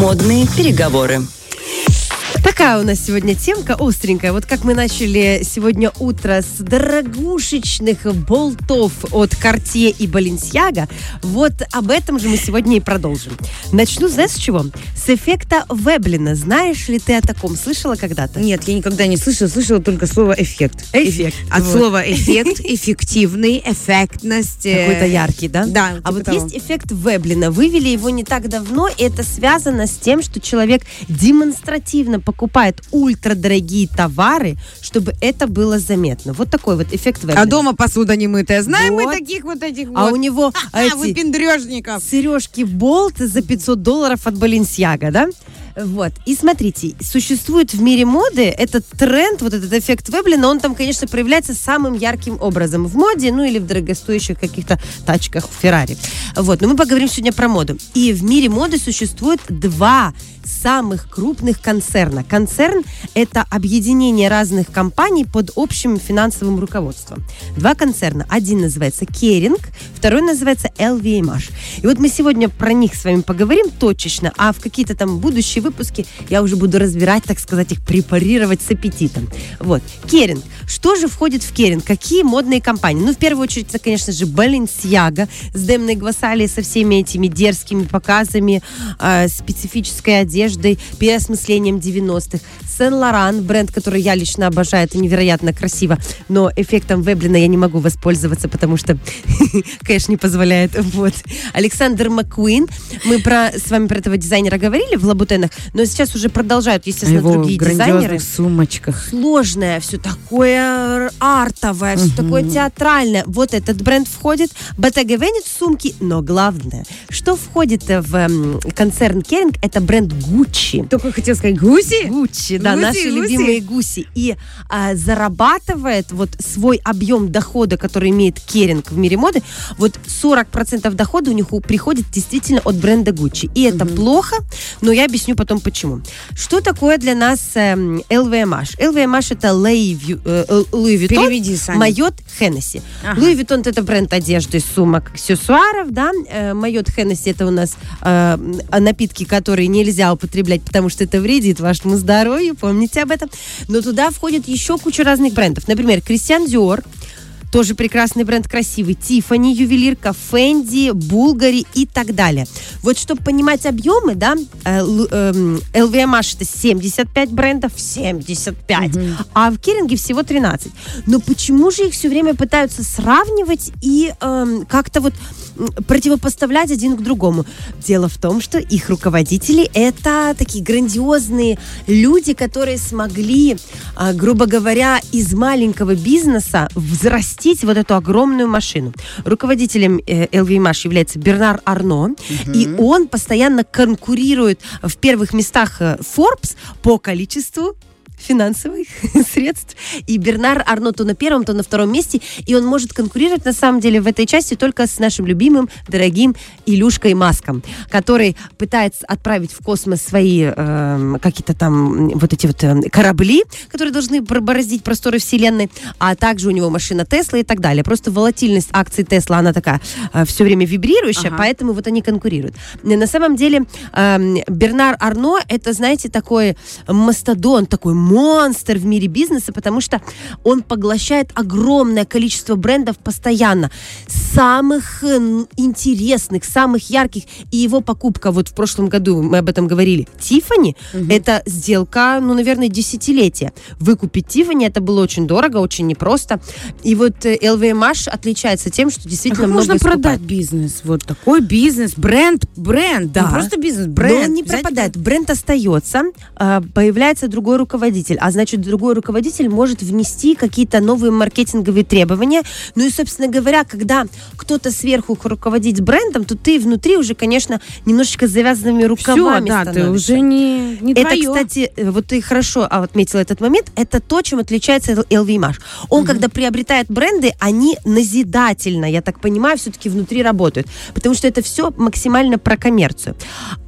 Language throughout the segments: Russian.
Модные переговоры. Такая у нас сегодня темка остренькая. Вот как мы начали сегодня утро с дорогушечных болтов от Cartier и Balenciaga, вот об этом же мы сегодня и продолжим. Начну, знаешь, с чего? С эффекта Веблина. Знаешь ли ты о таком? Слышала когда-то? Нет, я никогда не слышала, слышала только слово эффект. Эффект. От Вот. слова эффект, эффективный, эффектность. э, Какой-то яркий, да? Да. А типа вот того. есть эффект Веблина. Вывели его не так давно, и это связано с тем, что человек демонстративно покупает ультрадорогие товары, чтобы это было заметно. Вот такой вот эффект Веблина. А дома посуда не мытая. Знаем Вот. мы таких вот этих А вот. у него А, эти выпендрежников. сережки болт за 500 долларов от Баленсиага, да? Вот. И смотрите, существует в мире моды этот тренд, вот этот эффект Веблина, он там, конечно, проявляется самым ярким образом в моде, ну или в дорогостоящих каких-то тачках Феррари. Вот. Но мы поговорим сегодня про моду. И в мире моды существует два самых крупных концерна. Концерн – это объединение разных компаний под общим финансовым руководством. Два концерна. Один называется Керинг, второй называется LVMH. И вот мы сегодня про них с вами поговорим точечно, а в какие-то там будущие выпуски я уже буду разбирать, так сказать, их препарировать с аппетитом. Вот. Керинг. Что же входит в Керинг? Какие модные компании? Ну, в первую очередь, это, конечно же, Balenciaga с Демной Гвасали, со всеми этими дерзкими показами, э, специфической одеждой, переосмыслением 90-х. Сен-Лоран, бренд, который я лично обожаю, это невероятно красиво, но эффектом Веблина я не могу воспользоваться, потому что кэш не позволяет. Вот. Александр Маккуин. Мы про, с вами про этого дизайнера говорили в Лабутенах, но сейчас уже продолжают, естественно, Его другие дизайнеры грандиозных сумочках. сложное, все такое артовое, все такое театральное. Вот этот бренд входит. Veneta сумки, но главное, что входит в концерн Kering, это бренд Gucci. Только хотел сказать, гуси? Гуччи, да, Гуси, наши гуси. любимые гуси. И а, зарабатывает вот свой объем дохода, который имеет Kering в мире моды, вот 40% дохода у них у- приходит действительно от бренда Gucci. И это плохо, но я объясню потом почему. Что такое для нас эм, LVMH? LVMH это э, э, Louis Vuitton, Переведи, Саня. Moët Hennessy. Ага. Louis Vuitton это бренд одежды, сумок, аксессуаров, да. Э, Moët Hennessy это у нас э, напитки, которые нельзя употреблять, потому что это вредит вашему здоровью, помните об этом. Но туда входит еще куча разных брендов. Например, Кристиан Диор, тоже прекрасный бренд, красивый. Тифани, ювелирка, Фенди, Булгари и так далее. Вот чтобы понимать объемы, да, э, эм, LVMH это 75 брендов, 75, а в Керинге всего 13. Но почему же их все время пытаются сравнивать и эм, как-то вот противопоставлять один к другому? Дело в том, что их руководители это такие грандиозные люди, которые смогли, а, грубо говоря, из маленького бизнеса взрастить вот эту огромную машину. Руководителем э, LVMH является Бернар Арно, и он постоянно конкурирует в первых местах э, Forbes по количеству финансовых средств. И Бернар Арно то на первом, то на втором месте. И он может конкурировать, на самом деле, в этой части только с нашим любимым, дорогим Илюшкой Маском, который пытается отправить в космос свои эм, какие-то там вот эти вот эм, корабли, которые должны бороздить просторы Вселенной, а также у него машина Тесла и так далее. Просто волатильность акций Тесла, она такая все время вибрирующая, Ага. поэтому вот они конкурируют. На самом деле эм, Бернар Арно это, знаете, такой мастодон, такой монстр в мире бизнеса, потому что он поглощает огромное количество брендов постоянно. Самых э, интересных, самых ярких. И его покупка, вот в прошлом году мы об этом говорили, Тифани, это сделка, ну, наверное, десятилетия. Выкупить Тифани это было очень дорого, очень непросто. И вот э, LVMH отличается тем, что А действительно как много можно искупает. продать бизнес? Вот такой бизнес, бренд, бренд. Да. Не просто бизнес, Но бренд. он не пропадает. Бренд остается, а, появляется другой руководитель. А значит, другой руководитель может внести какие-то новые маркетинговые требования. Ну и, собственно говоря, когда кто-то сверху руководит брендом, то ты внутри уже, конечно, немножечко с завязанными рукавами да, ты становишься. уже не, не Это, твоё. кстати, э, вот ты хорошо а, отметила этот момент. Это то, чем отличается LVMH. Он, когда приобретает бренды, они назидательно, я так понимаю, все-таки внутри работают. Потому что это все максимально про коммерцию.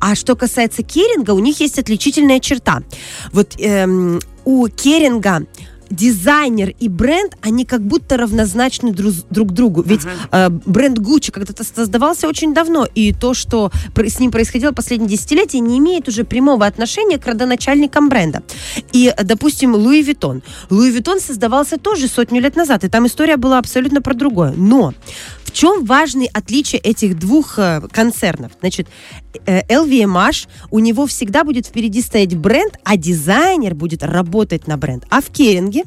А что касается Kering, у них есть отличительная черта. Вот эм, у Kering дизайнер и бренд, они как будто равнозначны друг, друг другу. Ведь э, бренд Гуччи когда-то создавался очень давно, и то, что с ним происходило последние десятилетия, не имеет уже прямого отношения к родоначальникам бренда. И, допустим, Louis Vuitton. Louis Vuitton создавался тоже сотню лет назад, и там история была абсолютно про другое. Но в чем важные отличия этих двух э, концернов? Значит, э, LVMH, у него всегда будет впереди стоять бренд, а дизайнер будет работать на бренд. А в Керинге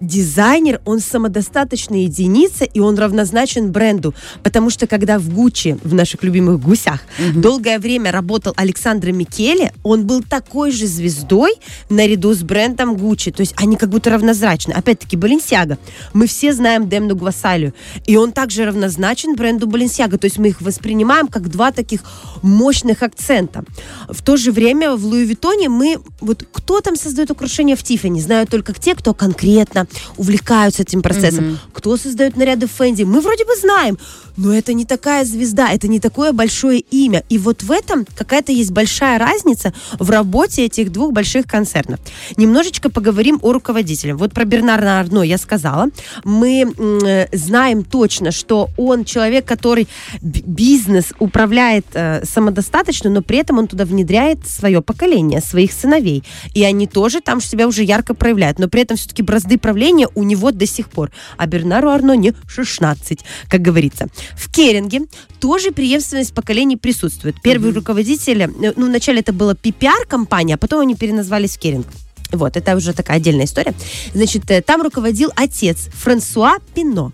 дизайнер, он самодостаточная единица, и он равнозначен бренду. Потому что когда в Гуччи, в наших любимых гусях, долгое время работал Александр Микеле, он был такой же звездой наряду с брендом Гуччи. То есть они как будто равнозначны. Опять-таки, Баленсиага. Мы все знаем Демну Гвасалию. И он также равнозначен бренду Баленсиага. То есть мы их воспринимаем как два таких мощных акцента. В то же время в Луи Виттоне мы... Вот кто там создает украшения в Тиффани? Знают только те, кто конкретно увлекаются этим процессом. Кто создает наряды Фэнди? Мы вроде бы знаем, но это не такая звезда, это не такое большое имя. И вот в этом какая-то есть большая разница в работе этих двух больших концернов. Немножечко поговорим о руководителе. Вот про Бернарда Арно я сказала. Мы м, знаем точно, что он человек, который бизнес управляет э, самодостаточно, но при этом он туда внедряет свое поколение, своих сыновей. И они тоже там себя уже ярко проявляют. Но при этом все-таки бразды правления у него до сих пор. А Бернару Арно не 16, как говорится. В Керинге тоже преемственность поколений присутствует. Первый руководитель, э, ну, вначале это была PPR-компания, а потом они переназвались в Керинг. Вот, это уже такая отдельная история. Значит, э, там руководил отец Франсуа Пино.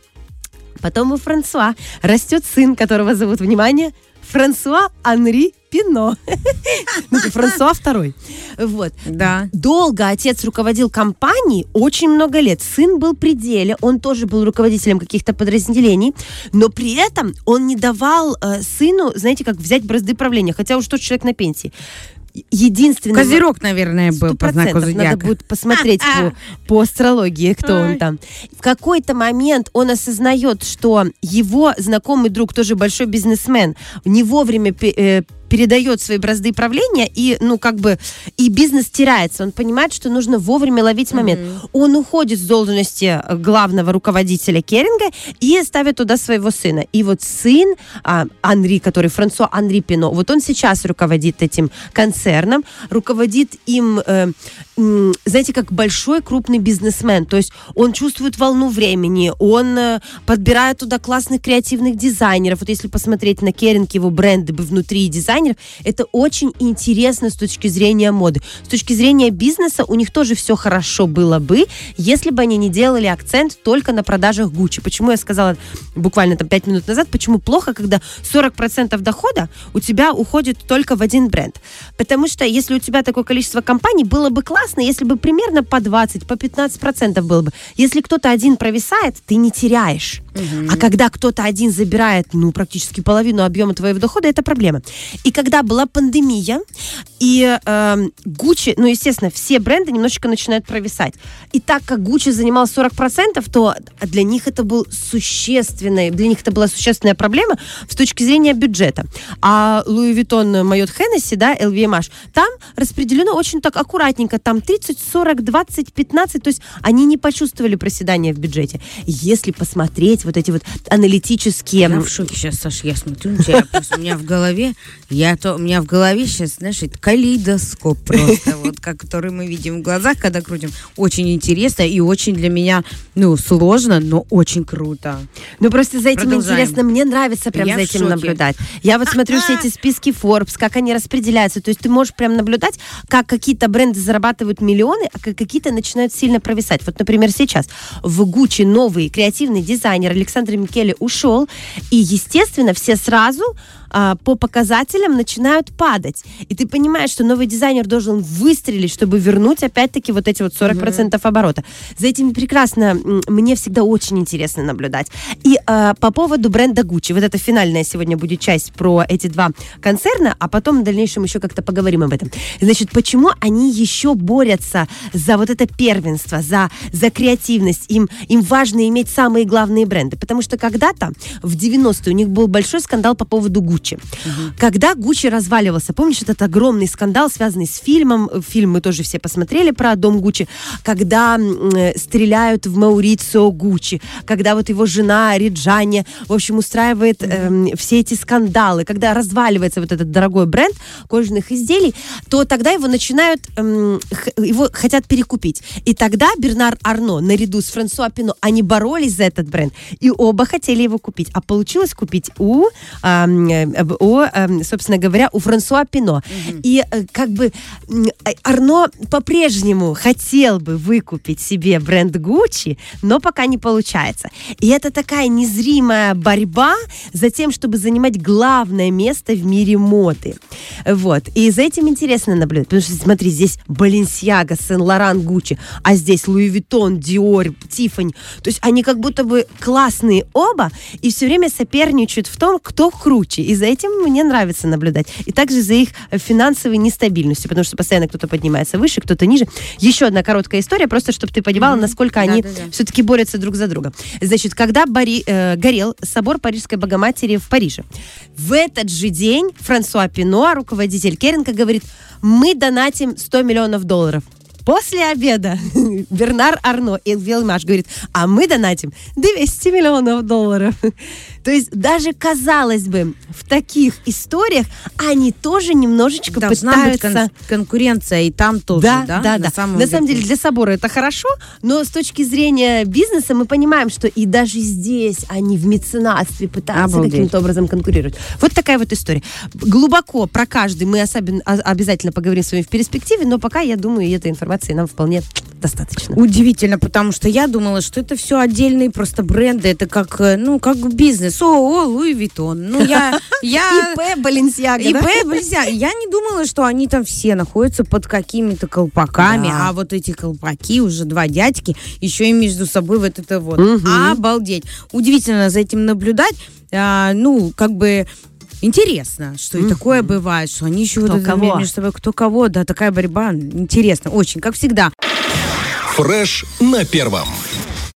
Потом у Франсуа растет сын, которого зовут, внимание, Франсуа Анри Пино. Ну, Франсуа второй. Вот. Да. Долго отец руководил компанией, очень много лет. Сын был при деле, он тоже был руководителем каких-то подразделений, но при этом он не давал э, сыну, знаете, как взять бразды правления, хотя уж тот человек на пенсии. Единственный... Козерог, наверное, был по знаку процентов. Надо зодиака. будет посмотреть по, по астрологии, кто он там. В какой-то момент он осознает, что его знакомый друг, тоже большой бизнесмен, не вовремя передает свои бразды правления, и, ну, как бы, и бизнес теряется. Он понимает, что нужно вовремя ловить момент. Он уходит с должности э, главного руководителя Керинга и ставит туда своего сына. И вот сын а, Анри, который Франсуа Анри Пино, вот он сейчас руководит этим концерном, руководит им, э, м, знаете, как большой крупный бизнесмен. То есть он чувствует волну времени, он э, подбирает туда классных креативных дизайнеров. Вот если посмотреть на Керинг, его бренды бы внутри дизайнеров, это очень интересно с точки зрения моды. С точки зрения бизнеса у них тоже все хорошо было бы, если бы они не делали акцент только на продажах Гуччи. Почему я сказала буквально там 5 минут назад, почему плохо, когда 40% дохода у тебя уходит только в один бренд. Потому что если у тебя такое количество компаний, было бы классно, если бы примерно по 20, по 15% было бы. Если кто-то один провисает, ты не теряешь. А когда кто-то один забирает, ну, практически половину объема твоего дохода, это проблема. И когда была пандемия, и эм, Гуччи, ну, естественно, все бренды немножечко начинают провисать. И так как Гуччи занимал 40%, то для них это был существенный, для них это была существенная проблема с точки зрения бюджета. А Louis Vuitton, Moët Hennessy, да, LVMH, там распределено очень так аккуратненько, там 30, 40, 20, 15, то есть они не почувствовали проседания в бюджете. Если посмотреть вот эти вот аналитические... Я в шоке сейчас, Саша, я смотрю на тебя, у меня в голове, я то, у меня в голове сейчас, знаешь, это калейдоскоп просто, вот, как, который мы видим в глазах, когда крутим. Очень интересно и очень для меня, ну, сложно, но очень круто. Ну, просто за этим Продолжаем. интересно, мне нравится прям Я за этим наблюдать. Я вот смотрю все эти списки Forbes, как они распределяются. То есть ты можешь прям наблюдать, как какие-то бренды зарабатывают миллионы, а как какие-то начинают сильно провисать. Вот, например, сейчас в Гуччи новый креативный дизайнер Александр Микеле ушел, и, естественно, все сразу а, по показателям начинают падать. И ты понимаешь, что новый дизайнер должен выстрелить, чтобы вернуть опять-таки вот эти вот 40% оборота. За этим прекрасно, мне всегда очень интересно наблюдать. И а, по поводу бренда Gucci, вот это финальная сегодня будет часть про эти два концерна, а потом в дальнейшем еще как-то поговорим об этом. Значит, почему они еще борются за вот это первенство, за, за креативность? Им, им важно иметь самые главные бренды. Бренды. Потому что когда-то, в 90-е, у них был большой скандал по поводу Гуччи. Когда Гуччи разваливался, помнишь этот огромный скандал, связанный с фильмом, фильм мы тоже все посмотрели про дом Гуччи, когда э, стреляют в Маурицио Гуччи, когда вот его жена Риджани, в общем, устраивает эм, все эти скандалы, когда разваливается вот этот дорогой бренд кожаных изделий, то тогда его начинают, х- его хотят перекупить. И тогда Бернар Арно наряду с Франсуа Пино, они боролись за этот бренд, и оба хотели его купить. А получилось купить у, э, у собственно говоря, у Франсуа Пино. И э, как бы э, Арно по-прежнему хотел бы выкупить себе бренд Гуччи, но пока не получается. И это такая незримая борьба за тем, чтобы занимать главное место в мире моды. Вот. И за этим интересно наблюдать. Потому что, смотри, здесь Balenciaga, Saint Laurent, Gucci, а здесь Louis Vuitton, Dior, Tiffany. То есть они как будто бы классные оба и все время соперничают в том, кто круче. И за этим мне нравится наблюдать. И также за их финансовой нестабильностью, потому что постоянно кто-то поднимается выше, кто-то ниже. Еще одна короткая история, просто чтобы ты понимала, насколько они Да-да-да. все-таки борются друг за друга. Значит, когда Бори- э, горел собор Парижской Богоматери в Париже, в этот же день Франсуа Пино, руководитель Керинга, говорит, мы донатим 100 миллионов долларов. После обеда Бернар Арно и Велмаш говорит, а мы донатим 200 миллионов долларов. То есть даже, казалось бы, в таких историях они тоже немножечко Должна быть пытаются... кон- конкуренция и там тоже, да? Да, да, да. На самом, На самом деле для собора это хорошо, но с точки зрения бизнеса мы понимаем, что и даже здесь они в меценатстве пытаются каким-то образом конкурировать. Вот такая вот история. Глубоко про каждый мы особенно, а- обязательно поговорим с вами в перспективе, но пока, я думаю, этой информации нам вполне достаточно. Удивительно, потому что я думала, что это все отдельные просто бренды, это как, э, ну, как бизнес. О, Louis Vuitton. Ну, я, я... ИП Баленсиага, ИП, да? нельзя. Я не думала, что они там все находятся под какими-то колпаками, Да. а вот эти колпаки, уже два дядьки, еще и между собой вот это вот. Мгм. Обалдеть. Удивительно за этим наблюдать. А, ну, как бы интересно, что и такое бывает, что они еще Кто вот кого. между собой, кто кого, да, такая борьба. Интересно, очень, как всегда. Фреш на первом.